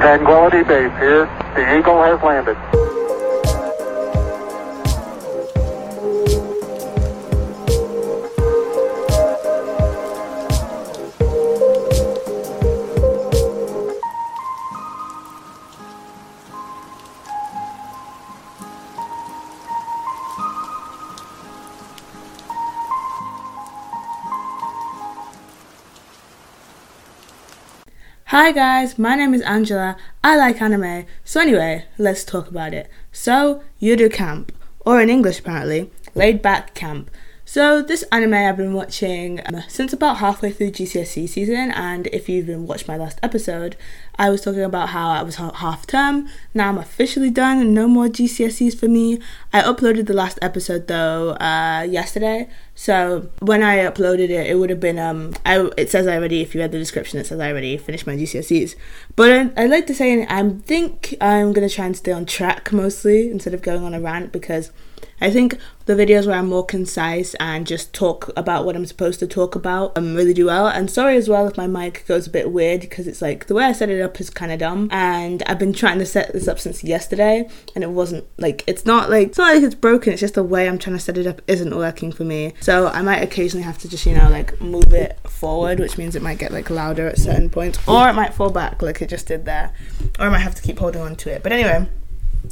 Tranquility Base here. The Eagle has landed. Hi guys, my name is Angela. I like anime. So anyway, let's talk about it. So, Yuru Camp, or in English apparently, Laid Back Camp. So this anime I've been watching um, since about halfway through GCSE season, and if you've even watched my last episode, I was talking about how I was half term. Now I'm officially done, and no more GCSEs for me. I uploaded the last episode though uh, yesterday, so when I uploaded it, it would have been um, I, it says I already. If you read the description, it says I already finished my GCSEs. But I, I'd like to say I think I'm gonna try and stay on track mostly instead of going on a rant because I think the videos where I'm more concise and just talk about what I'm supposed to talk about um, really do well. And sorry as well if my mic goes a bit weird because it's like the way I set it up is kind of dumb. And I've been trying to set this up since yesterday and it wasn't like it's not like it's not like it's broken. It's just the way I'm trying to set it up isn't working for me. So I might occasionally have to just you know like move it forward, which means it might get like louder at certain points, or it might fall back like it just did there, or I might have to keep holding on to it. But anyway.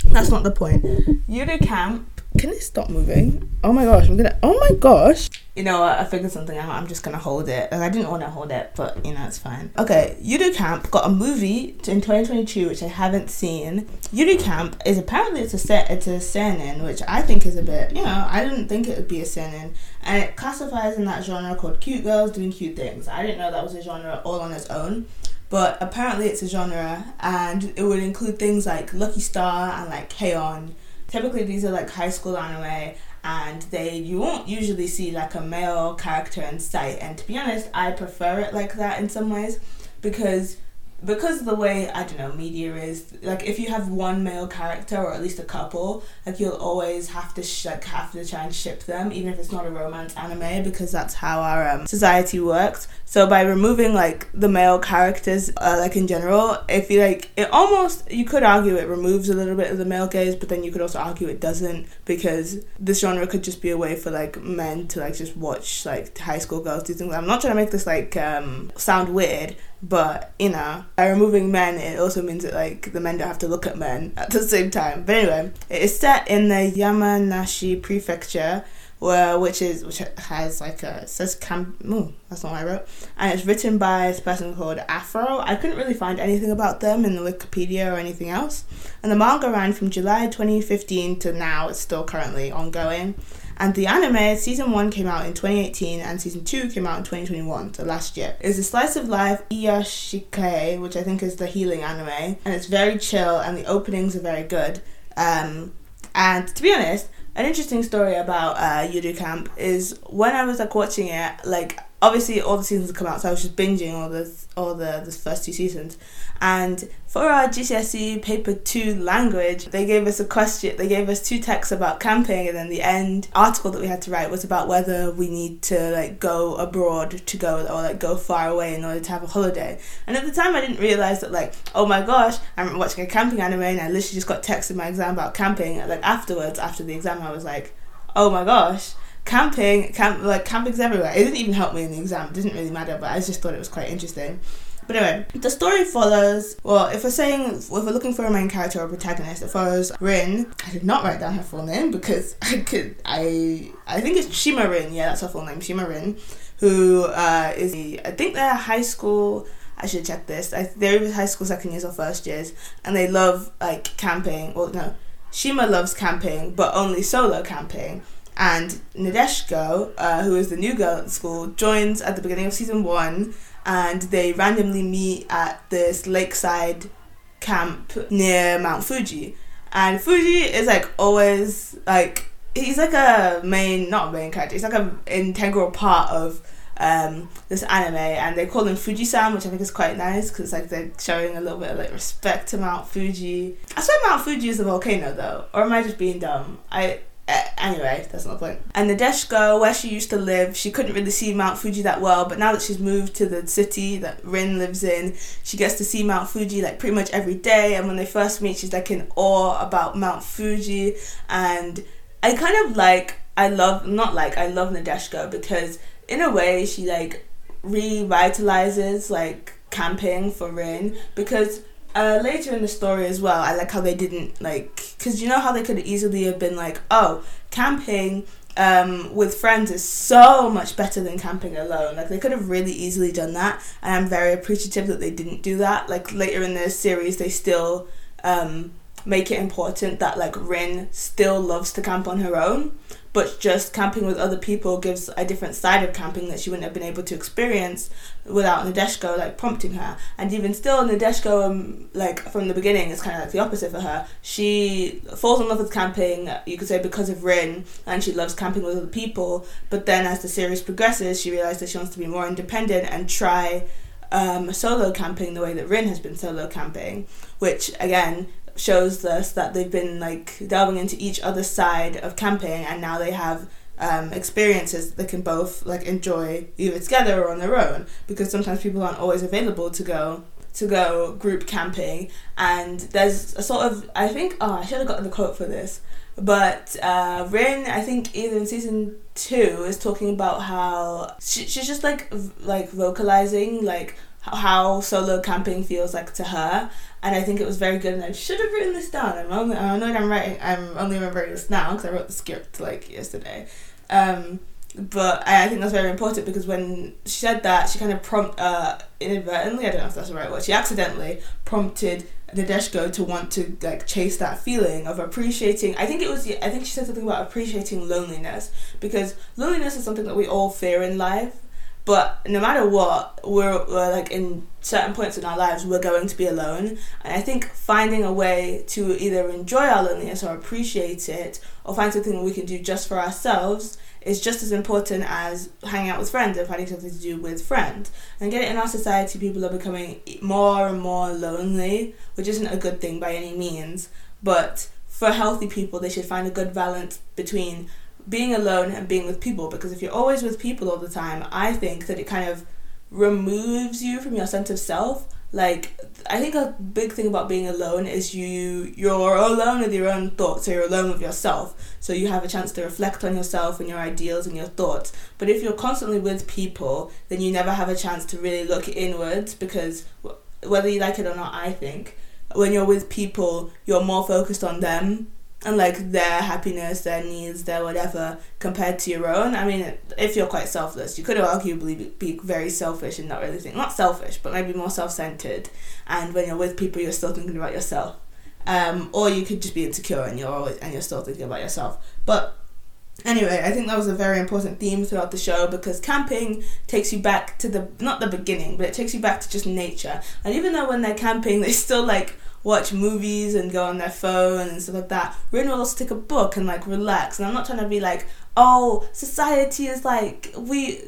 That's not the point. Yuru Camp can it stop moving? Oh my gosh, I'm gonna. Oh my gosh. You know what? I figured something out. I'm just gonna hold it. Like, I didn't want to hold it, but you know, it's fine. Okay, Yuru Camp got a movie in 2022, which I haven't seen. Yuru Camp is apparently it's a set. It's a seinen, which I think is a bit. You know, I didn't think it would be a seinen, and it classifies in that genre called cute girls doing cute things. I didn't know that was a genre all on its own but apparently it's a genre and it would include things like Lucky Star and like K-On! Typically these are like high school anime and they you won't usually see like a male character in sight and to be honest i prefer it like that in some ways because because of the way I don't know media is like if you have one male character or at least a couple like you'll always have to sh- like have to try and ship them even if it's not a romance anime because that's how our um, society works. So by removing like the male characters uh, like in general I feel like it almost you could argue it removes a little bit of the male gaze but then you could also argue it doesn't because this genre could just be a way for like men to like just watch like high school girls do things. I'm not trying to make this like um, sound weird but you know by removing men it also means that like the men don't have to look at men at the same time. But anyway it is set in the yamanashi prefecture where which is which has like a says camp ooh, that's not what I wrote. And it's written by this person called Afro. I couldn't really find anything about them in the Wikipedia or anything else. And the manga ran from July 2015 to now. It's still currently ongoing and the anime, season 1 came out in 2018 and season 2 came out in 2021, so last year. It's a slice of life Iyashikei, which I think is the healing anime, and it's very chill and the openings are very good. Um, and to be honest, an interesting story about uh, Yuru Camp is when I was like watching it, like obviously all the seasons come out, so I was just binging all the all the the first two seasons. And for our GCSE paper two language, they gave us a question. They gave us two texts about camping, and then the end article that we had to write was about whether we need to like go abroad to go or like go far away in order to have a holiday. And at the time, I didn't realize that like oh my gosh, I'm watching a camping anime, and I literally just got texted my exam about camping. And like afterwards, after the exam, I was like, oh my gosh camping, camp like camping's everywhere. It didn't even help me in the exam. It didn't really matter, but I just thought it was quite interesting. But anyway, the story follows. Well, if we're saying if we're looking for a main character or protagonist, it follows Rin. I did not write down her full name because I could. I I think it's Shima Rin. Yeah, that's her full name, Shima Rin, who uh, is the I think they're high school. I should check this. I, they're high school second years or first years, and they love like camping. Well, no, Shima loves camping, but only solo camping. And Nadeshiko, uh, who is the new girl at school, joins at the beginning of season one and they randomly meet at this lakeside camp near Mount Fuji. And Fuji is like always like he's like a main not main character, he's like an integral part of um, this anime and they call him Fuji-san, which I think is quite nice because like they're showing a little bit of like respect to Mount Fuji. I swear Mount Fuji is a volcano though, or am I just being dumb? I Uh, anyway, that's not the point. And Nadeshiko, where she used to live, she couldn't really see Mount Fuji that well, but now that she's moved to the city that Rin lives in, she gets to see Mount Fuji like pretty much every day. And when they first meet, she's like in awe about Mount Fuji. And I kind of like, I love, not like, I love Nadeshiko because in a way she like revitalizes like camping for Rin because uh, later in the story as well, I like how they didn't like because you know how they could easily have been like, oh, camping um, with friends is so much better than camping alone. Like they could have really easily done that, and I'm very appreciative that they didn't do that. Like later in the series, they still um, make it important that like Rin still loves to camp on her own but just camping with other people gives a different side of camping that she wouldn't have been able to experience without Nadeshiko like prompting her. And even still, Nadeshiko, um, like from the beginning, is kind of like the opposite for her. She falls in love with camping, you could say, because of Rin, and she loves camping with other people. But then, as the series progresses, she realizes that she wants to be more independent and try um, solo camping the way that Rin has been solo camping, which again shows us that they've been like delving into each other's side of camping and now they have um, experiences they can both like enjoy either together or on their own. Because sometimes people aren't always available to go to go group camping. And there's a sort of I think oh I should have gotten the quote for this. But uh, Rin I think either in season two is talking about how she, she's just like v- like vocalizing like how solo camping feels like to her and I think it was very good and I should have written this down. I'm only I know I'm writing I'm only remembering this now because I wrote the script like yesterday. Um, but I, I think that's very important because when she said that she kind of prompt uh, inadvertently I don't know if that's the right word she accidentally prompted Nadeshiko to want to like chase that feeling of appreciating I think it was I think she said something about appreciating loneliness because loneliness is something that we all fear in life but no matter what, we're, we're like in certain points in our lives, we're going to be alone. And I think finding a way to either enjoy our loneliness or appreciate it, or find something we can do just for ourselves, is just as important as hanging out with friends and finding something to do with friends. And it in our society, people are becoming more and more lonely, which isn't a good thing by any means. But for healthy people, they should find a good balance between being alone and being with people because if you're always with people all the time, I think that it kind of removes you from your sense of self. Like I think a big thing about being alone is you you're alone with your own thoughts, so you're alone with yourself. So you have a chance to reflect on yourself and your ideals and your thoughts. But if you're constantly with people, then you never have a chance to really look inwards because whether you like it or not, I think when you're with people, you're more focused on them and like their happiness, their needs, their whatever compared to your own. I mean, if you're quite selfless, you could arguably be very selfish and not really think not selfish, but maybe more self-centered. And when you're with people, you're still thinking about yourself. Um, or you could just be insecure and you're always and you're still thinking about yourself. But anyway, I think that was a very important theme throughout the show because camping takes you back to the not the beginning, but it takes you back to just nature. And even though when they're camping, they still like watch movies and go on their phone and stuff like that. Rin will also take a book and like relax. And I'm not trying to be like, oh, society is like we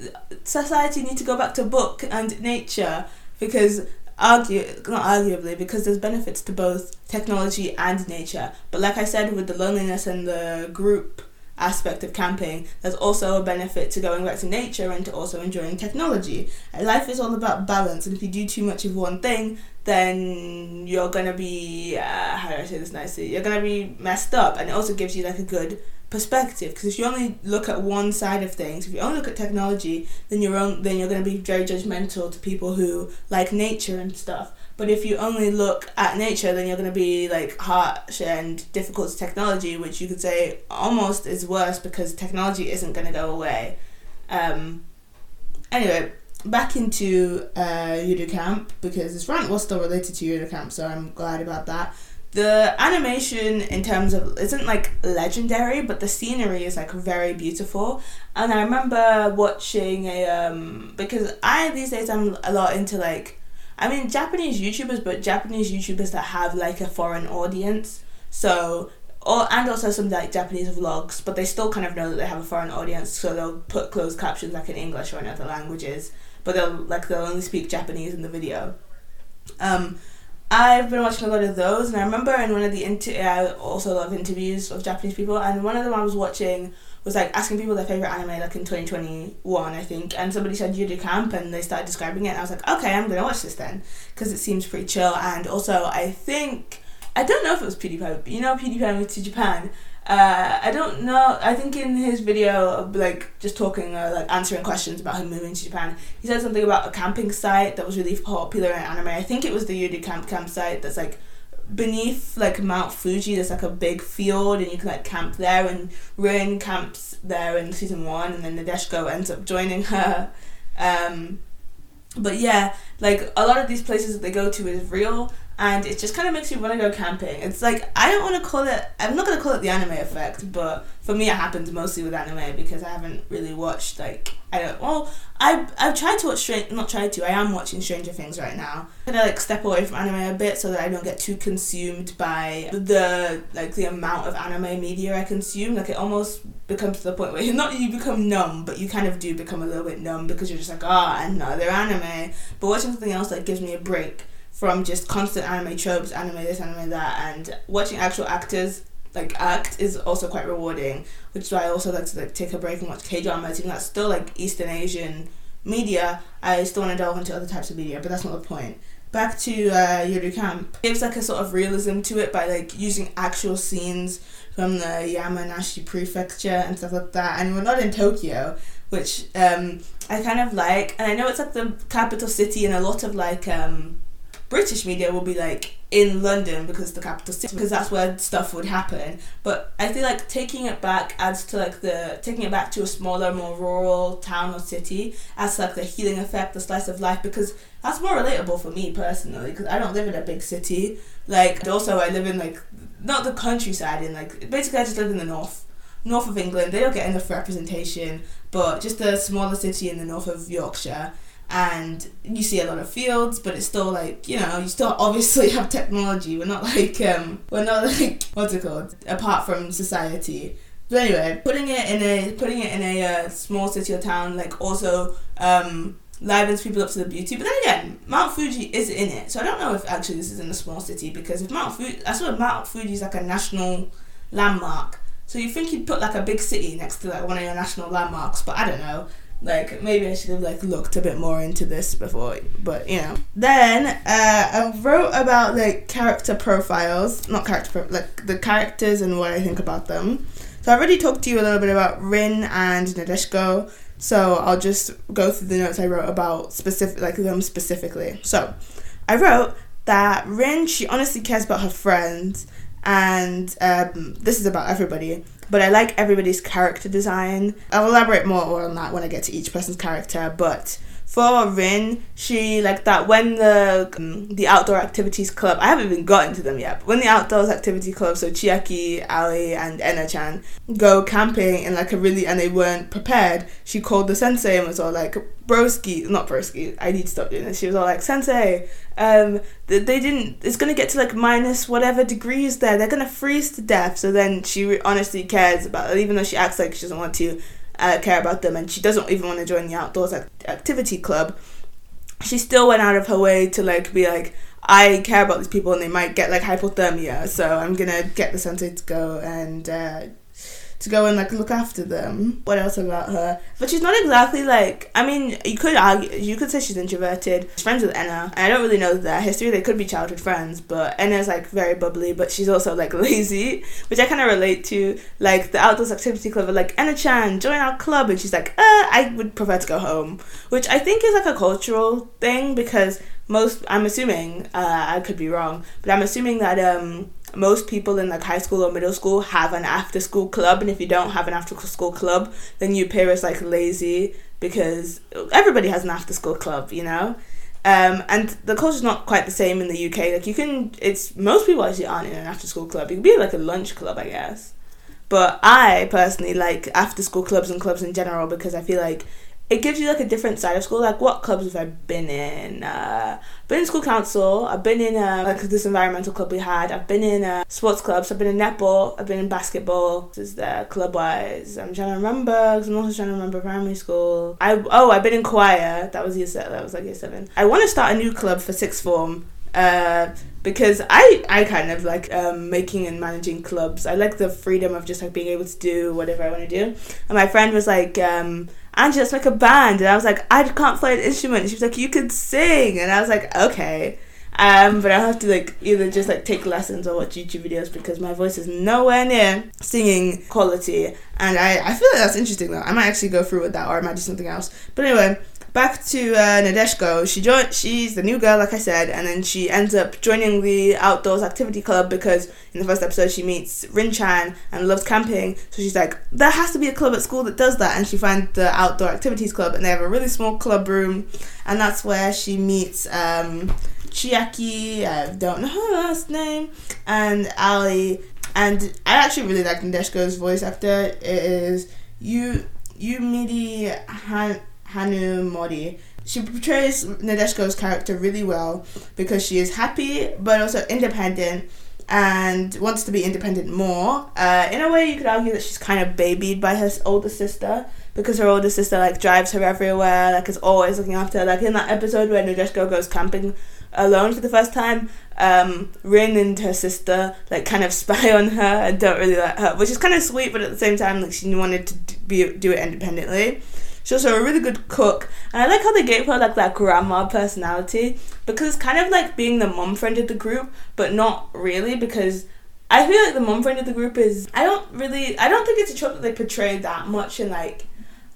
society need to go back to book and nature because argue not arguably because there's benefits to both technology and nature. But like I said with the loneliness and the group aspect of camping, there's also a benefit to going back to nature and to also enjoying technology. Life is all about balance, and if you do too much of one thing, then you're gonna be uh, how do I say this nicely? You're gonna be messed up, and it also gives you like a good perspective because if you only look at one side of things if you only look at technology then you're on, then you're going to be very judgmental to people who like nature and stuff but if you only look at nature, then you're going to be like harsh and difficult to technology, which you could say almost is worse because technology isn't going to go away. Um, anyway, back into uh, Camp because this rant was still related to Camp, so I'm glad about that. The animation, in terms of, isn't like legendary, but the scenery is like very beautiful. And I remember watching a um because I these days I'm a lot into like I mean Japanese YouTubers, but Japanese YouTubers that have like a foreign audience. So or and also some like Japanese vlogs, but they still kind of know that they have a foreign audience, so they'll put closed captions like in English or in other languages, but they'll like they'll only speak Japanese in the video. Um, I've been watching a lot of those, and I remember in one of the inter- I also love interviews of Japanese people, and one of them I was watching was like asking people their favorite anime, like in twenty twenty one, I think, and somebody said Yuru Camp, and they started describing it, and I was like, okay, I'm gonna watch this then, because it seems pretty chill, and also I think I don't know if it was PewDiePie, but you know PewDiePie moved to Japan. Uh, I don't know. I think in his video, of, like just talking, uh, like answering questions about him moving to Japan, he said something about a camping site that was really popular in anime. I think it was the Yuru Camp campsite that's like beneath like Mount Fuji. There's like a big field, and you can like camp there. And Rin camps there in season one, and then Nadeshiko ends up joining her. Um, but yeah, like a lot of these places that they go to is real, and it just kind of makes you want to go camping. It's like I don't want to call it. I'm not gonna call it the anime effect, but for me, it happens mostly with anime because I haven't really watched like I don't. Well, I I've tried to watch Strange. Not tried to. I am watching Stranger Things right now. I'm gonna like step away from anime a bit so that I don't get too consumed by the like the amount of anime media I consume. Like it almost becomes to the point where you're not you become numb, but you kind of do become a little bit numb because you're just like, ah, oh, another anime. But watching something else that gives me a break from just constant anime tropes, anime this, anime that, and watching actual actors like act is also quite rewarding. Which is why I also like to like take a break and watch K dramas, even that's still like Eastern Asian media. I still want to delve into other types of media, but that's not the point. Back to uh, Yuru Camp, it gives like a sort of realism to it by like using actual scenes from the Yamanashi prefecture and stuff like that. And we're not in Tokyo, which um, I kind of like. And I know it's like the capital city, and a lot of like um, British media will be like in London because the capital city because that's where stuff would happen. But I feel like taking it back adds to like the taking it back to a smaller, more rural town or city adds to like the healing effect, the slice of life because that's more relatable for me personally because I don't live in a big city. Like also I live in like not the countryside in like basically I just live in the north north of England. They don't get enough representation, but just a smaller city in the north of Yorkshire and you see a lot of fields but it's still like you know you still obviously have technology. We're not like um we're not like what's it called? Apart from society. But anyway putting it in a putting it in a uh, small city or town like also um livens people up to the beauty. But then again mount fuji is in it. So i don't know if actually this is in a small city because if mount fuji i saw mount fuji is like a national landmark. So you think you'd put like a big city next to like one of your national landmarks but i don't know like maybe I should have like looked a bit more into this before, but you know. Then uh, I wrote about like character profiles, not character pro- like the characters and what I think about them. So I already talked to you a little bit about Rin and Nadeshiko. So I'll just go through the notes I wrote about specific like them specifically. So I wrote that Rin she honestly cares about her friends and um, this is about everybody but I like everybody's character design. I'll elaborate more on that when I get to each person's character, but for Rin, she like that when the um, the outdoor activities club. I haven't even gotten to them yet. But when the outdoors activity club, so Chiaki, Aoi, and Ena-chan go camping in like a really and they weren't prepared. She called the sensei and was all like, "Broski, not broski. I need to stop doing this." She was all like, "Sensei, um, they didn't. It's gonna get to like minus whatever degrees there. They're gonna freeze to death." So then she honestly cares about, it, even though she acts like she doesn't want to uh, care about them and she doesn't even want to join the outdoors activity club she still went out of her way to like be like I care about these people and they might get like hypothermia so I'm gonna get the sensei to go and uh, to go and like look after them. What else about her? But she's not exactly like I mean, you could argue you could say she's introverted. She's friends with Ena. And I don't really know their history. They could be childhood friends, but Ena's like very bubbly, but she's also like lazy, which I kind of relate to. Like the outdoors activity club, like Ena Chan, join our club, and she's like, uh, I would prefer to go home, which I think is like a cultural thing because most I'm assuming uh, I could be wrong, but I'm assuming that um most people in like high school or middle school have an after school club and if you don't have an after school club then you appear as like lazy because everybody has an after school club you know? Um, and the culture's not quite the same in the UK like you can it's most people actually aren't in an after school club. You can be like a lunch club I guess. But I personally like after school clubs and clubs in general because I feel like it gives you like a different side of school. Like what clubs have I been in? Uh, been in school council. I've been in uh, like this environmental club we had. I've been in uh, sports clubs. I've been in netball. I've been in basketball. This is the club wise. I'm trying to remember because I'm also trying to remember primary school. I oh I've been in choir. That was year seven. That was like year seven. I want to start a new club for sixth form. Uh, because I I kind of like um, making and managing clubs. I like the freedom of just like being able to do whatever I want to do. And my friend was like, um, "Angie, let's make a band." And I was like, "I can't play an instrument." And she was like, "You could sing." And I was like, "Okay." Um, but I'll have to like either just like take lessons or watch YouTube videos because my voice is nowhere near singing quality. And I, I feel like that's interesting though. I might actually go through with that or I might do something else. But anyway, back to uh, Nadeshiko. She joined. She's the new girl, like I said, and then she ends up joining the outdoors activity club because in the first episode she meets Rinchan and loves camping. So she's like, there has to be a club at school that does that, and she finds the outdoor activities club, and they have a really small club room, and that's where she meets. Um, Chiaki, I don't know her last name, and Aoi. And I actually really like Nadeshiko's voice actor. It is you Yumiri Han, Hanamori. She portrays Nadeshiko's character really well because she is happy but also independent and wants to be independent more. Uh, in a way, you could argue that she's kind of babied by her older sister because her older sister like drives her everywhere, like is always looking after her. Like in that episode where Nadeshiko goes camping alone for the first time, um, Rin and her sister like kind of spy on her and don't really let her, which is kind of sweet, but at the same time, like she wanted to be do it independently. She's also a really good cook, and I like how they gave her like that grandma personality because it's kind of like being the mom friend of the group, but not really because I feel like the mom friend of the group is I don't really I don't think it's a trope that they portray that much in like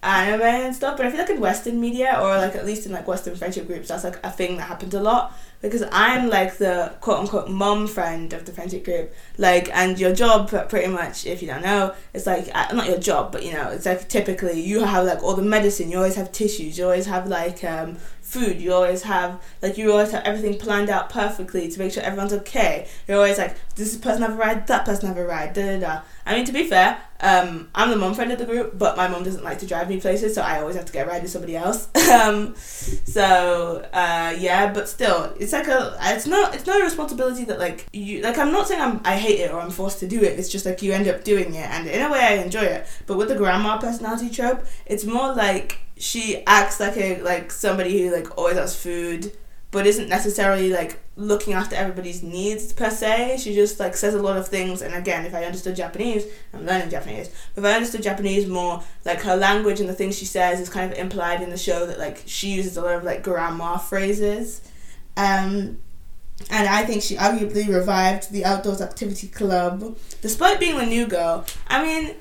anime and stuff, but I feel like in Western media or like at least in like Western friendship groups, that's like a thing that happens a lot because I'm like the quote unquote mom friend of the friendship group. Like, and your job pretty much, if you don't know, it's like uh, not your job, but you know, it's like typically you have like all the medicine, you always have tissues, you always have like um, food, you always have like you always have everything planned out perfectly to make sure everyone's okay. You're always like, this person have a ride, that person have a ride, da da da. I mean, to be fair, um, I'm the mom friend of the group, but my mom doesn't like to drive me places, so I always have to get a ride with somebody else. um, so uh, yeah, but still, it's like a, it's not, it's not a responsibility that like you, like I'm not saying I'm, I hate it or I'm forced to do it. It's just like you end up doing it, and in a way, I enjoy it. But with the grandma personality trope, it's more like she acts like a like somebody who like always has food but isn't necessarily like looking after everybody's needs per se. She just like says a lot of things. And again, if I understood Japanese, I'm learning Japanese. But if I understood Japanese more, like her language and the things she says is kind of implied in the show that like she uses a lot of like grandma phrases. Um, and I think she arguably revived the outdoors activity club, despite being the new girl. I mean,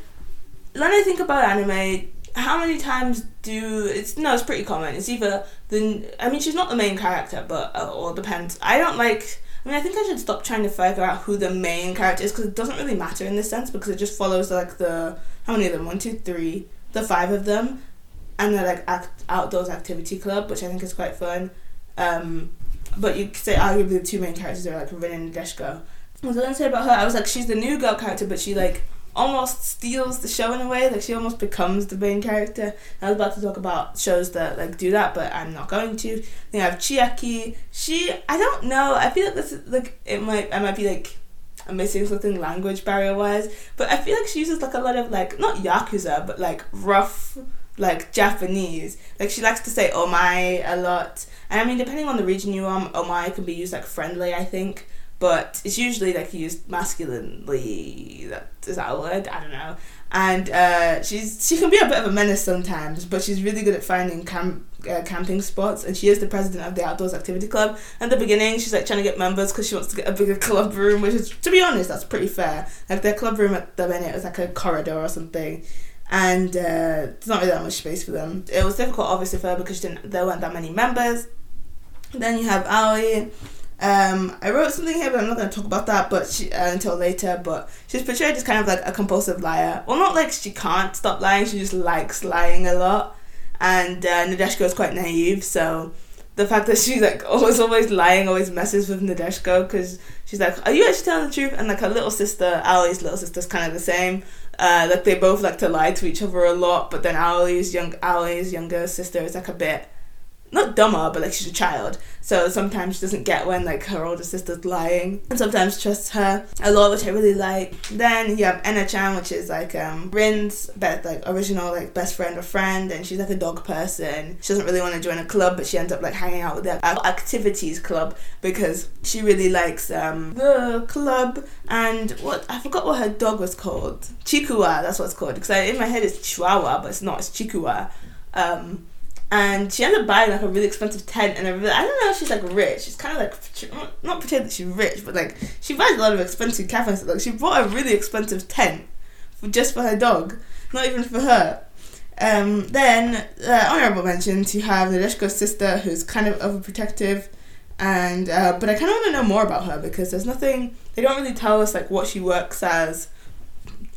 when I think about anime, how many times do it's no it's pretty common it's either the i mean she's not the main character but uh, all depends i don't like i mean i think i should stop trying to figure out who the main character is because it doesn't really matter in this sense because it just follows like the how many of them one two three the five of them and the like act, outdoors activity club which i think is quite fun um but you could say arguably the two main characters are like Rin and Deshko. What was I gonna say about her? I was like, she's the new girl character, but she like almost steals the show in a way. Like she almost becomes the main character. I was about to talk about shows that like do that, but I'm not going to. Then I have Chiaki. She I don't know. I feel like this is, like it might I might be like I'm missing something language barrier wise, but I feel like she uses like a lot of like not yakuza but like rough like Japanese. Like she likes to say omae a lot. And I mean depending on the region you're on, omae can be used like friendly, I think but it's usually like used masculinely. That is that a word? I don't know. And uh, she's she can be a bit of a menace sometimes, but she's really good at finding camp uh, camping spots. And she is the president of the Outdoors Activity Club. At the beginning, she's like trying to get members because she wants to get a bigger club room, which is to be honest, that's pretty fair. Like their club room at the minute is like a corridor or something. And uh, there's not really that much space for them. It was difficult, obviously, for her because she didn't, there weren't that many members. Then you have Aoi, um, I wrote something here, but I'm not going to talk about that. But she, uh, until later. But she's portrayed as kind of like a compulsive liar. Well, not like she can't stop lying. She just likes lying a lot. And uh, Nadeshiko is quite naive, so the fact that she's like always always lying always messes with Nadeshiko because she's like, "Are you actually telling the truth?" And like her little sister, Aoi's little sister's kind of the same. Uh, like they both like to lie to each other a lot, but then Aoi's young Aoi's younger sister is like a bit not dumber, but like she's a child. So sometimes she doesn't get when like her older sister's lying, and sometimes trusts her a lot, which I really like. Then you have Ena Chan, which is like um, Rin's best, like original like best friend or friend, and she's like a dog person. She doesn't really want to join a club, but she ends up like hanging out with the activities club because she really likes um, the club. And what I forgot what her dog was called. Chikuwa, that's what it's called. Because in my head it's Chihuahua, but it's not. It's Chikuwa. Um, and she ended up buying like a really expensive tent and everything. I don't know if she's like rich. She's kind of like not pretend that she's rich, but like she buys a lot of expensive cafes. Like she bought a really expensive tent for just for her dog, not even for her. Um, then uh, honorable mentions you have Nadeshiko's sister who's kind of overprotective, and uh, but I kind of want to know more about her because there's nothing. They don't really tell us like what she works as.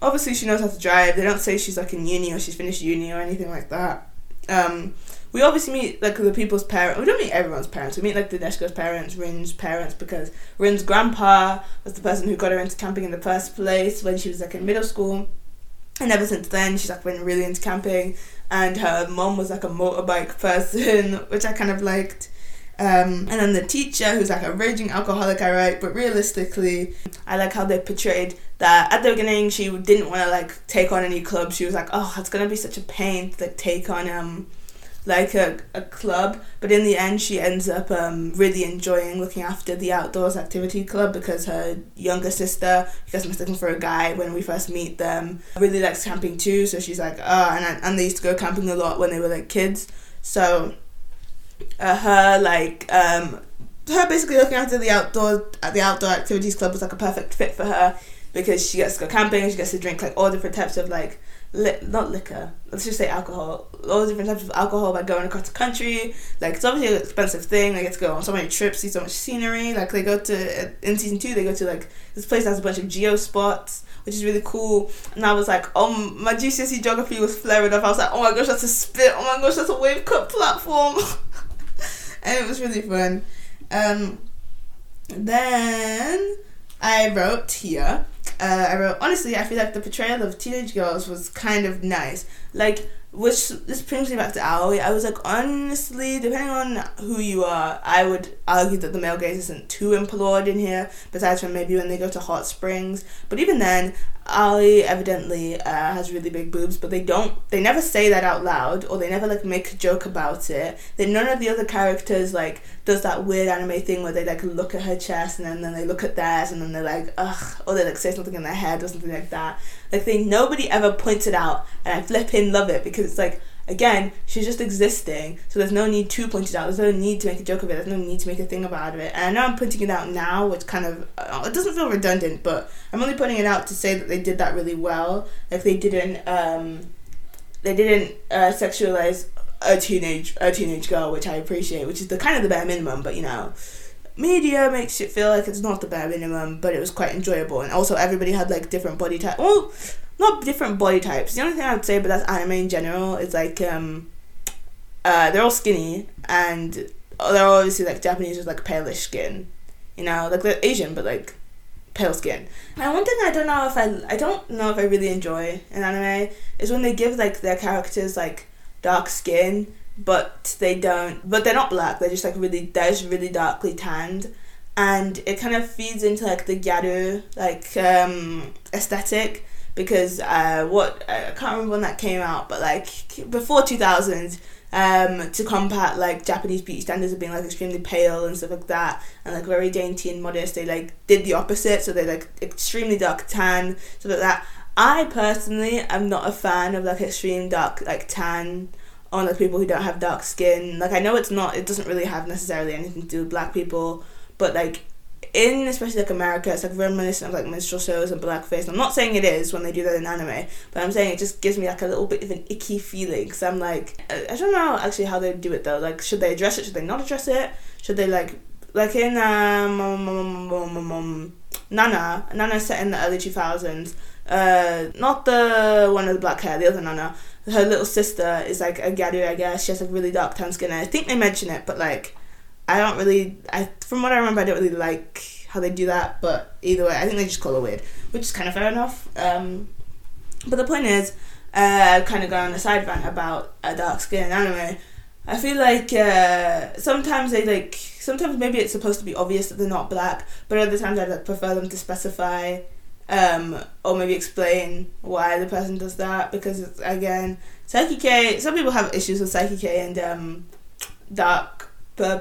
Obviously, she knows how to drive. They don't say she's like in uni or she's finished uni or anything like that. Um, we obviously meet like the people's parents. We don't meet everyone's parents. We meet like the Deshko's parents, Rin's parents, because Rin's grandpa was the person who got her into camping in the first place when she was like in middle school. And ever since then, she's like been really into camping. And her mom was like a motorbike person, which I kind of liked. Um, and then the teacher, who's like a raging alcoholic, I write, but realistically, I like how they portrayed that at the beginning she didn't want to like take on any clubs. She was like, oh, it's gonna be such a pain to like take on um like a, a club but in the end she ends up um, really enjoying looking after the outdoors activity club because her younger sister gets mistaken for a guy when we first meet them. Really likes camping too so she's like oh and, and they used to go camping a lot when they were like kids. So uh, her like um, her basically looking after the outdoor at the outdoor activities club was like a perfect fit for her because she gets to go camping she gets to drink like all different types of like li- not liquor. Let's just say alcohol. All the different types of alcohol by going across the country. Like it's obviously an expensive thing. They get to go on so many trips, see so much scenery. Like they go to in season two, they go to like this place that has a bunch of geo spots, which is really cool. And I was like, oh, my GCSE geography was flaring up. I was like, oh my gosh, that's a spit. Oh my gosh, that's a wave cut platform. and it was really fun. Um, then I wrote here uh, I wrote, honestly, I feel like the portrayal of teenage girls was kind of nice. Like, which this brings me back to Aoi. I was like, honestly, depending on who you are, I would argue that the male gaze isn't too implored in here, besides from maybe when they go to hot springs. But even then, Aoi evidently uh, has really big boobs, but they don't. They never say that out loud, or they never like make a joke about it. Then none of the other characters like does that weird anime thing where they like look at her chest and then, then they look at theirs and then they're like ugh, or they like say something in their head or something like that. Like they nobody ever points it out, and I flip in love it because it's like again, she's just existing, so there's no need to point it out. There's no need to make a joke of it. There's no need to make a thing about it. And I know I'm pointing it out now, which kind of uh, it doesn't feel redundant, but I'm only pointing it out to say that they did that really well. Like they didn't, um, they didn't uh, sexualize a teenage a teenage girl, which I appreciate, which is the kind of the bare minimum. But you know, media makes it feel like it's not the bare minimum, but it was quite enjoyable. And also, everybody had like different body type. Well not different body types. The only thing I would say, but that's anime in general, is like um, uh, they're all skinny and they're obviously like Japanese with like palish skin, you know, like they're Asian but like pale skin. And one thing I don't know if I I don't know if I really enjoy in anime is when they give like their characters like dark skin, but they don't, but they're not black. They're just like really they're just really darkly tanned. And it kind of feeds into like the gyaru like um, aesthetic because uh, what I can't remember when that came out, but like before 2000, um, to combat like Japanese beauty standards of being like extremely pale and stuff like that, and like very dainty and modest, they like did the opposite. So they like extremely dark tan, like that. I personally am not a fan of like extreme dark like tan on like people who don't have dark skin. Like I know it's not, it doesn't really have necessarily anything to do with black people, but like in especially like America, it's like reminiscent of like minstrel shows and blackface. I'm not saying it is when they do that in anime, but I'm saying it just gives me like a little bit of an icky feeling. Because I'm like, I, I don't know actually how they do it though. Like, should they address it? Should they not address it? Should they like, like in um, um, um, um, um Nana, Nana set in the early 2000s. Uh, not the one with the black hair, the other Nana. Her little sister is like a gyaru, I guess. She has like really dark tan skin. And I think they mention it, but like I don't really. I from what I remember, I don't really like how they do that. But either way, I think they just call her weird, which is kind of fair enough. Um, but the point is, uh, kind of going on a side rant about a dark skin anime. I feel like uh, sometimes they like sometimes maybe it's supposed to be obvious that they're not black, but other times I'd like prefer them to specify um, or maybe explain why the person does that because it's, again, Saiki K. Some people have issues with Saiki K and um, dark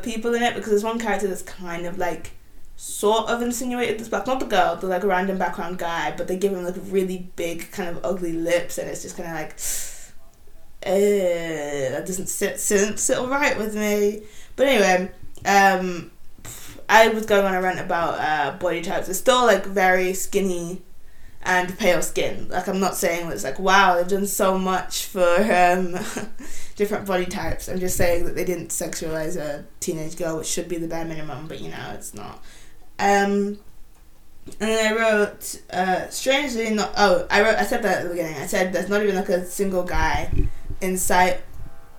people in it because there's one character that's kind of like sort of insinuated this black, not the girl, the like random background guy, but they give him like really big kind of ugly lips and it's just kind of like uh, that doesn't sit, sit sit all right with me. But anyway, um, I was going on a rant about uh, body types. It's still like very skinny and pale skin. Like I'm not saying it's like wow they've done so much for um, different body types. I'm just saying that they didn't sexualize a teenage girl, which should be the bare minimum, but you know it's not. Um, and then I wrote, uh, strangely not. Oh, I wrote. I said that at the beginning. I said there's not even like a single guy in sight,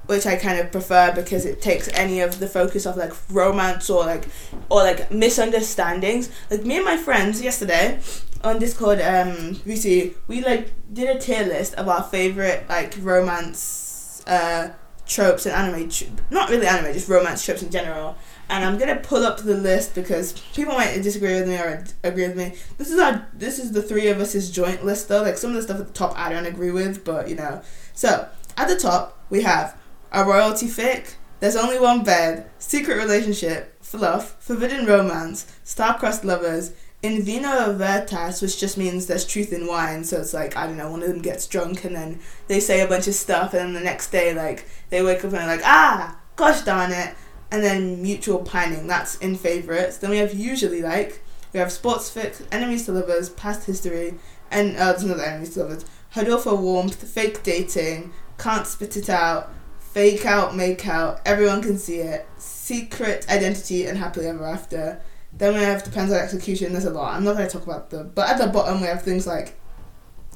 which I kind of prefer because it takes any of the focus of like romance or like or like misunderstandings. Like me and my friends yesterday on Discord, um, we see we like did a tier list of our favorite like romance uh tropes and anime. Tr- not really anime, just romance tropes in general and I'm gonna pull up the list because people might disagree with me or agree with me. This is our this is the three of us's joint list though. Like some of the stuff at the top I don't agree with, but you know. So at the top we have a royalty fic. There's only one bed, secret relationship, fluff, forbidden romance, star-crossed lovers, in vino veritas, which just means there's truth in wine. So it's like I don't know, one of them gets drunk and then they say a bunch of stuff, and then the next day like they wake up and they're like, ah, gosh darn it and then mutual pining. That's in favourites. Then we have usually like we have sports fic, enemies to lovers, past history, and uh, there's another enemies to lovers. Huddle for warmth, fake dating, can't spit it out, fake out, make out, everyone can see it, secret identity, and happily ever after. Then we have depends on execution. There's a lot. I'm not going to talk about them, but at the bottom we have things like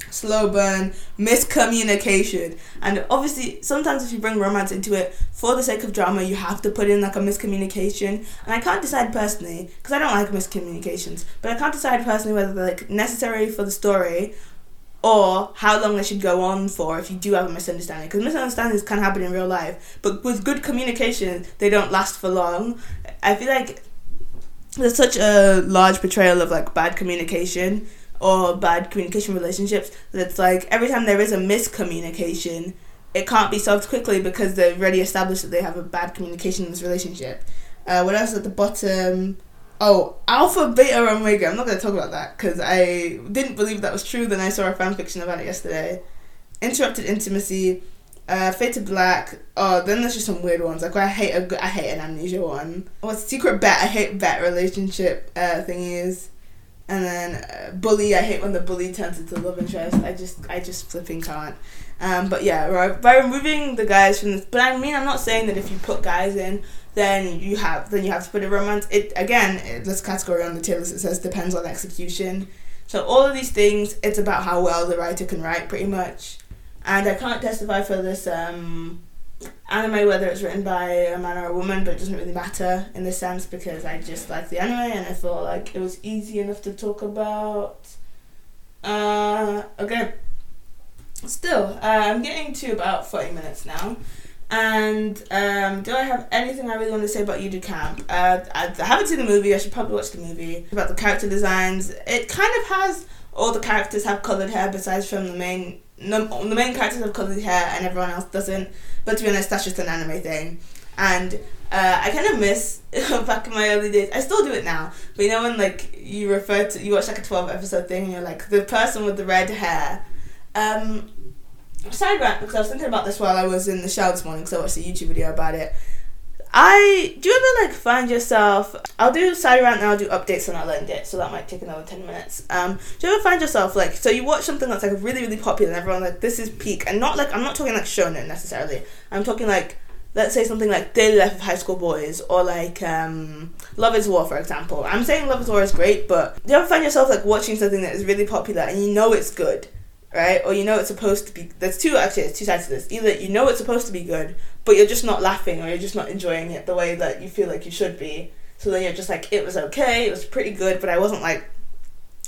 slow burn, miscommunication. And obviously, sometimes if you bring romance into it for the sake of drama, you have to put in like a miscommunication. And I can't decide personally, because I don't like miscommunications, but I can't decide personally whether they're like necessary for the story or how long they should go on for if you do have a misunderstanding. Because misunderstandings can happen in real life, but with good communication, they don't last for long. I feel like there's such a large portrayal of like bad communication or bad communication relationships that's like every time there is a miscommunication it can't be solved quickly because they've already established that they have a bad communication in this relationship uh, what else at the bottom oh alpha beta omega i'm not going to talk about that because i didn't believe that was true then i saw a fan fiction about it yesterday interrupted intimacy uh, Fade Black. Oh, then there's just some weird ones. Like I hate a, I hate an amnesia one. What's secret bet? I hate bet relationship uh, thingies. And then uh, bully, I hate when the bully turns into love interest. I just, I just flipping can't. Um, but yeah, right, by removing the guys from this, but I mean, I'm not saying that if you put guys in, then you have, then you have to put a romance. It again, it, this category on the list it says depends on execution. So all of these things, it's about how well the writer can write, pretty much. And I can't testify for this um, anime whether it's written by a man or a woman, but it doesn't really matter in this sense because I just like the anime and I felt like it was easy enough to talk about. Uh, okay. Still, uh, I'm getting to about 40 minutes now. And um, do I have anything I really want to say about Yuru Camp? Uh, I, I haven't seen the movie. I should probably watch the movie. About the character designs, it kind of has all the characters have colored hair besides from the main no, the main characters have colored hair and everyone else doesn't. But to be honest, that's just an anime thing. And uh, I kind of miss back in my early days. I still do it now, but you know when like you refer to you watch like a twelve episode thing and you're like the person with the red hair. Um, side rant because I was thinking about this while I was in the shower this morning because I watched a YouTube video about it. I do you ever like find yourself? I'll do side rant and I'll do updates and I'll end it, so that might take another ten minutes. Um, do you ever find yourself like so you watch something that's like really really popular and everyone like this is peak and not like I'm not talking like shonen necessarily. I'm talking like let's say something like Daily Life of High School Boys or like um, Love is War for example. I'm saying Love is War is great, but do you ever find yourself like watching something that is really popular and you know it's good? right? Or you know it's supposed to be. There's two actually. There's two sides to this. Either you know it's supposed to be good, but you're just not laughing, or you're just not enjoying it the way that you feel like you should be. So then you're just like, it was okay, it was pretty good, but I wasn't like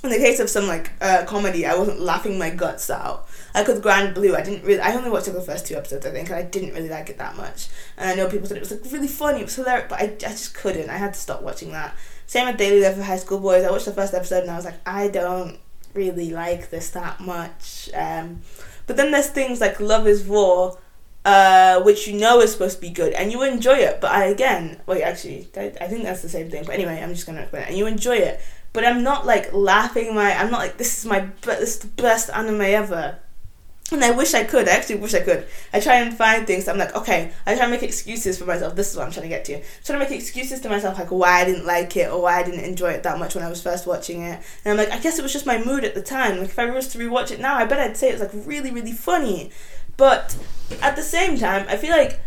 in the case of some like uh, comedy, I wasn't laughing my guts out. Like with Grand Blue, I didn't really. I only watched like, the first two episodes, I think, and I didn't really like it that much. And I know people said it was like really funny, it was hilarious, but I, I just couldn't. I had to stop watching that. Same with Daily Life of High School Boys. I watched the first episode and I was like, I don't really like this that much. Um, but then there's things like Love Is War, uh, which you know is supposed to be good, and you enjoy it. But I again, wait, actually, I, I think that's the same thing. But anyway, I'm just gonna explain it. And you enjoy it, but I'm not like laughing my. I'm not like this is my this is the best anime ever. And I wish I could. I actually wish I could. I try and find things. I'm like, okay. I try and make excuses for myself. This is what I'm trying to get to. I'm trying to make excuses to myself, like why I didn't like it or why I didn't enjoy it that much when I was first watching it. And I'm like, I guess it was just my mood at the time. Like if I was to rewatch it now, I bet I'd say it was like really, really funny. But at the same time, I feel like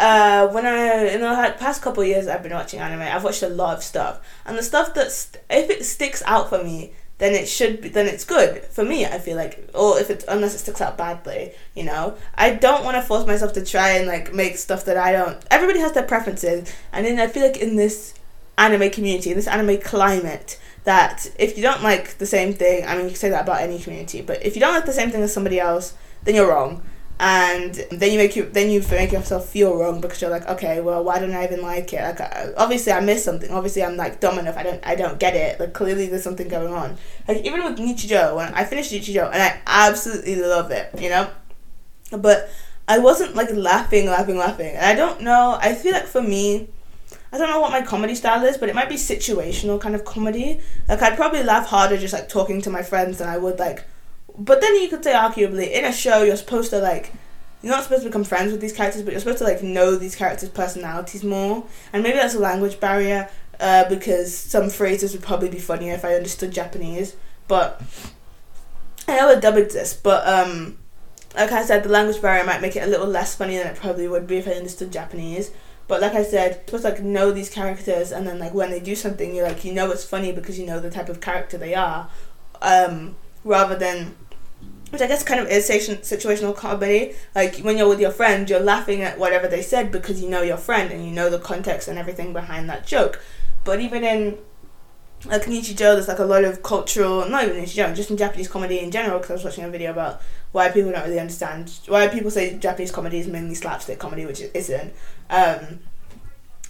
uh, when I in the past couple years I've been watching anime, I've watched a lot of stuff, and the stuff that st- if it sticks out for me, then it should be then it's good for me. I feel like, or if it unless it sticks out badly, you know, I don't want to force myself to try and like make stuff that I don't. Everybody has their preferences, and then I feel like in this anime community, in this anime climate, that if you don't like the same thing, I mean, you can say that about any community, but if you don't like the same thing as somebody else, then you're wrong and then you make you then you make yourself feel wrong because you're like okay well why don't I even like it? Like uh, obviously I missed something. Obviously I'm like dumb enough. I don't I don't get it. Like clearly there's something going on. Like even with Nichijou when I finished Nichijou and I absolutely love it you know? But I wasn't like laughing laughing laughing. And I don't know I feel like for me I don't know what my comedy style is, but it might be situational kind of comedy. Like I'd probably laugh harder just like talking to my friends than I would like but then you could say arguably in a show you're supposed to like you're not supposed to become friends with these characters, but you're supposed to like know these characters' personalities more. And maybe that's a language barrier, uh, because some phrases would probably be funnier if I understood Japanese. But I know a dub exists, but um, like I said, the language barrier might make it a little less funny than it probably would be if I understood Japanese. But like I said, supposed like know these characters, and then like when they do something, you're like you know it's funny because you know the type of character they are, um, rather than which I guess kind of is situational comedy. Like when you're with your friend, you're laughing at whatever they said because you know your friend and you know the context and everything behind that joke. But even in like Nichijou, there's like a lot of cultural, not even Nichijou, just in Japanese comedy in general. Because I was watching a video about why people don't really understand why people say Japanese comedy is mainly slapstick comedy, which it isn't. Um,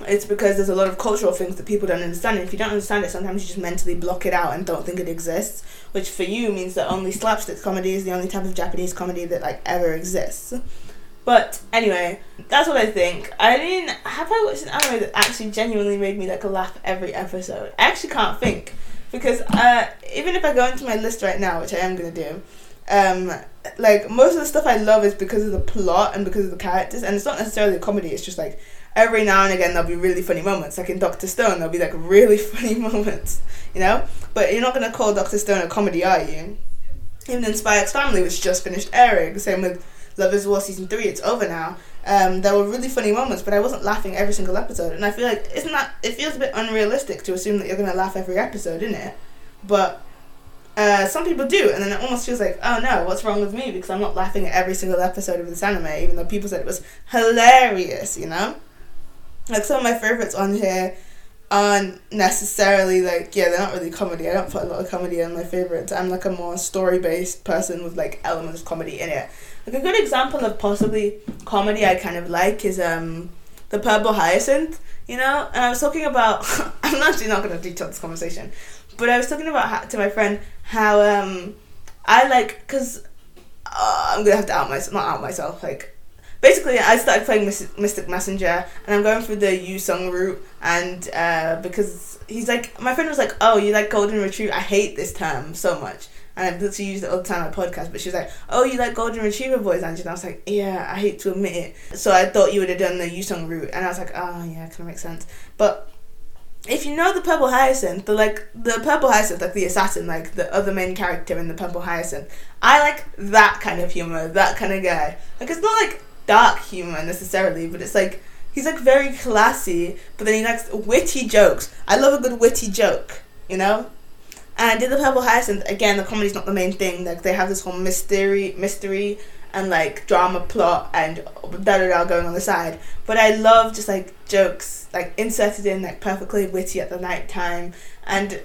it's because there's a lot of cultural things that people don't understand. And if you don't understand it, sometimes you just mentally block it out and don't think it exists. Which for you means that only slapstick comedy is the only type of Japanese comedy that like ever exists. But anyway, that's what I think. I mean, have I watched an anime that actually genuinely made me like laugh every episode? I actually can't think because uh, even if I go into my list right now, which I am gonna do, um, like most of the stuff I love is because of the plot and because of the characters, and it's not necessarily a comedy. It's just like every now and again there'll be really funny moments. Like in Doctor Stone, there'll be like really funny moments, you know. But you're not gonna call Doctor Stone a comedy, are you? Even in Spy X Family, which just finished airing. Same with Love Is War season three. It's over now. Um, there were really funny moments, but I wasn't laughing every single episode. And I feel like isn't that it feels a bit unrealistic to assume that you're gonna laugh every episode, isn't it? But uh, some people do, and then it almost feels like, oh no, what's wrong with me? Because I'm not laughing at every single episode of this anime, even though people said it was hilarious, you know? like some of my favorites on here aren't necessarily like yeah they're not really comedy i don't put a lot of comedy in my favorites i'm like a more story based person with like elements of comedy in it like a good example of possibly comedy i kind of like is um the purple hyacinth you know and i was talking about i'm actually not going to detail this conversation but i was talking about how, to my friend how um i like because uh, i'm gonna have to out myself not out myself like basically I started playing Mystic Messenger and I'm going through the Yoosung route and uh, because he's like my friend was like oh you like golden retriever? I hate this term so much. And I've literally used it all the time on podcast but she was like oh you like golden retriever boys Angela and I was like yeah I hate to admit it. So I thought you would have done the Yoosung route and I was like oh yeah kind of makes sense. But if you know the purple hyacinth, the like the purple hyacinth, like the assassin, like the other main character in the purple hyacinth, I like that kind of humor, that kind of guy. Like it's not like dark humor necessarily, but it's like he's like very classy, but then he likes witty jokes. I love a good witty joke, you know. And did the Purple Hyacinth again? The comedy's not the main thing. Like they have this whole mystery, mystery, and like drama plot and da da da going on the side. But I love just like jokes like inserted in like perfectly witty at the night time and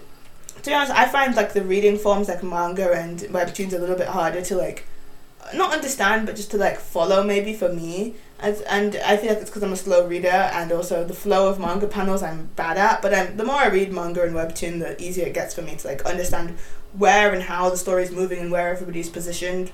to be honest, I find like the reading forms like manga and webtoons a little bit harder to like not understand, but just to like follow maybe for me. As, and I feel like it's because I'm a slow reader, and also the flow of manga panels I'm bad at. But um, the more I read manga and webtoon, the easier it gets for me to like understand where and how the story is moving and where everybody's positioned.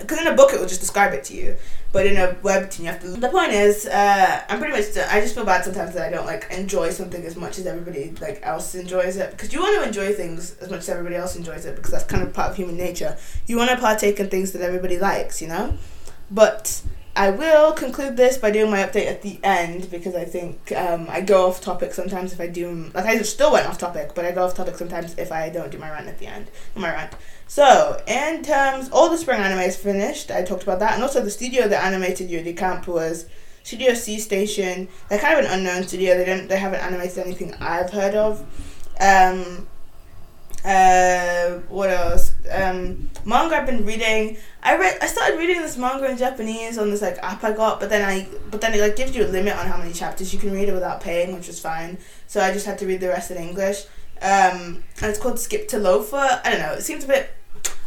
Because in a book it will just describe it to you, but in a webtoon you have to. The point is, uh, I'm pretty much. I just feel bad sometimes that I don't like enjoy something as much as everybody like else enjoys it. Because you want to enjoy things as much as everybody else enjoys it, because that's kind of part of human nature. You want to partake in things that everybody likes, you know. But I will conclude this by doing my update at the end because I think um, I go off topic sometimes if I do. Like I still went off topic, but I go off topic sometimes if I don't do my rant at the end. My rant. So, in terms, all the spring anime is finished. I talked about that, and also the studio that animated Yuru Camp was Studio C Station. They're kind of an unknown studio. They don't. They haven't animated anything I've heard of. Um, uh, what else? Um, manga I've been reading. I read. I started reading this manga in Japanese on this like app I got, but then I, but then it like gives you a limit on how many chapters you can read it without paying, which was fine. So I just had to read the rest in English. Um, and it's called Skip to Loafer. I don't know. It seems a bit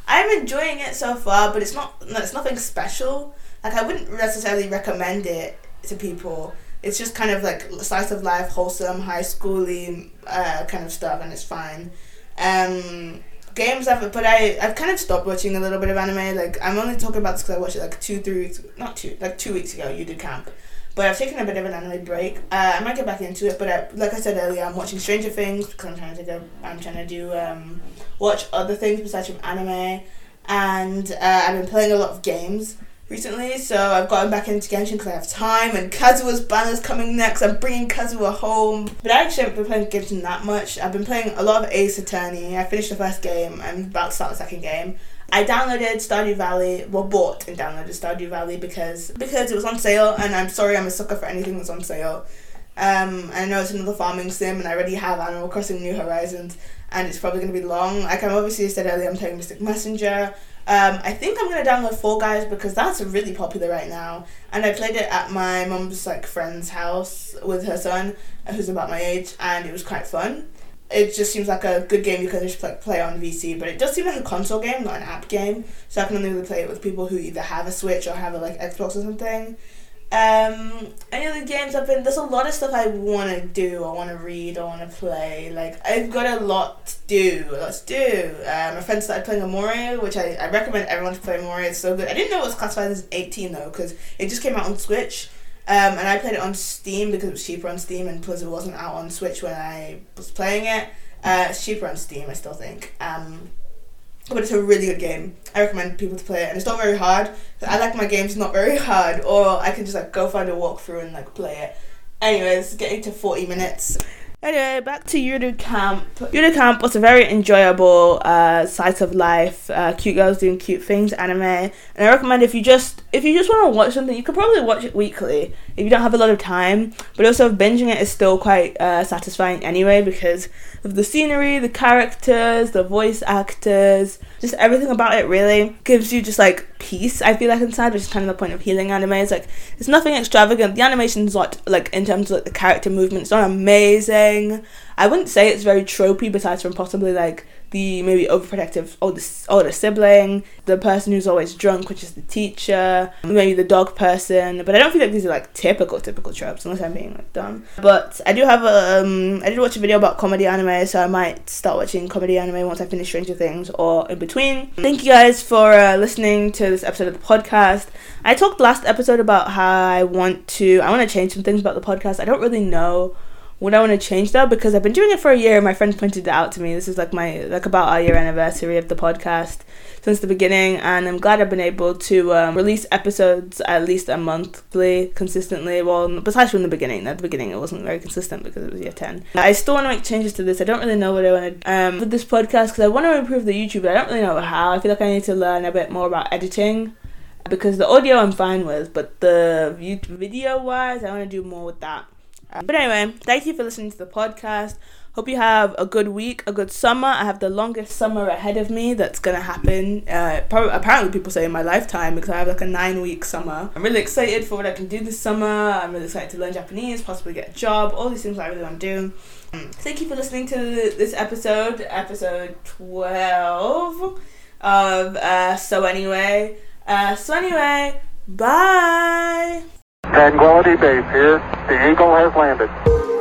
I'm enjoying it so far, but it's not. It's nothing special. Like I wouldn't necessarily recommend it to people. It's just kind of like slice of life, wholesome, high schooly uh, kind of stuff, and it's fine. Um, games I've but I I've kind of stopped watching a little bit of anime. Like I'm only talking about this because I watched it like two three weeks not two like two weeks ago. You did camp. But I've taken a bit of an anime break. Uh, I might get back into it, but I, like I said earlier, I'm watching Stranger Things because I'm trying to go. I'm trying to do um, watch other things besides from anime, and uh, I've been playing a lot of games recently. So I've gotten back into Genshin because I have time, and Kazuha's banner's coming next. I'm bringing Kazuha home, but I actually haven't been playing Genshin that much. I've been playing a lot of Ace Attorney. I finished the first game. I'm about to start the second game. I downloaded Stardew Valley, well bought and downloaded Stardew Valley because because it was on sale and I'm sorry I'm a sucker for anything that's on sale. Um, I know it's another farming sim and I already have Animal Crossing New Horizons and it's probably going to be long. Like I'm obviously said earlier, I'm playing Mystic Messenger. Um, I think I'm gonna download Fall Guys because that's really popular right now, and I played it at my mum's like friend's house with her son, who's about my age, and it was quite fun it just seems like a good game you can just play, play on VC, but it does seem like a console game, not an app game. So I can only really play it with people who either have a Switch or have a like Xbox or something. Um, any other games I've been? There's a lot of stuff I want to do. I want to read. I want to play. Like I've got a lot to do. Let's do. Um, my friend started playing Omori, which I, I recommend everyone to play Omori. It's so good. I didn't know it was classified as 18 though, because it just came out on Switch. Um, and I played it on Steam because it was cheaper on Steam and plus it wasn't out on Switch when I was playing it. Uh, it's cheaper on Steam, I still think. Um, but it's a really good game. I recommend people to play it, and it's not very hard. I like my games not very hard, or I can just like go find a walkthrough and like play it. Anyways, getting to forty minutes. Anyway, back to Yuru Camp. Was a very enjoyable uh, slice of life. Uh, cute girls doing cute things, anime, and I recommend if you just if you just want to watch something, you could probably watch it weekly if you don't have a lot of time. But also, binging it is still quite uh, satisfying anyway because of the scenery, the characters, the voice actors, just everything about it really gives you just like peace. I feel like inside, which is kind of the point of healing anime. It's like it's nothing extravagant. The animation's not like in terms of like the character movement, it's not amazing. I wouldn't say it's very tropey, besides from possibly like the maybe overprotective older, older sibling, the person who's always drunk, which is the teacher, maybe the dog person. But I don't feel like these are like typical, typical tropes, unless I'm being like dumb. But I do have a, um, I did watch a video about comedy anime, so I might start watching comedy anime once I finish Stranger Things or in between. Thank you guys for uh, listening to this episode of the podcast. I talked last episode about how I want to, I want to change some things about the podcast. I don't really know what I want to change though because I've been doing it for a year. My friend pointed it out to me. This is like my like about our year anniversary of the podcast since the beginning, and I'm glad I've been able to um, release episodes at least a monthly consistently. Well, besides from the beginning, at the beginning it wasn't very consistent because it was year ten. I still want to make changes to this. I don't really know what I want to um, with this podcast because I want to improve the YouTube, but I don't really know how. I feel like I need to learn a bit more about editing because the audio I'm fine with, but the video wise, I want to do more with that. Um, but anyway, thank you for listening to the podcast. Hope you have a good week, a good summer. I have the longest summer ahead of me that's gonna happen. Uh, apparently, people say in my lifetime because I have like a nine week summer. I'm really excited for what I can do this summer. I'm really excited to learn Japanese, possibly get a job, all these things I really want to do. Thank you for listening to this episode, episode 12 of uh, So Anyway. Uh, so, anyway, bye. Tranquility Base here. The Eagle has landed.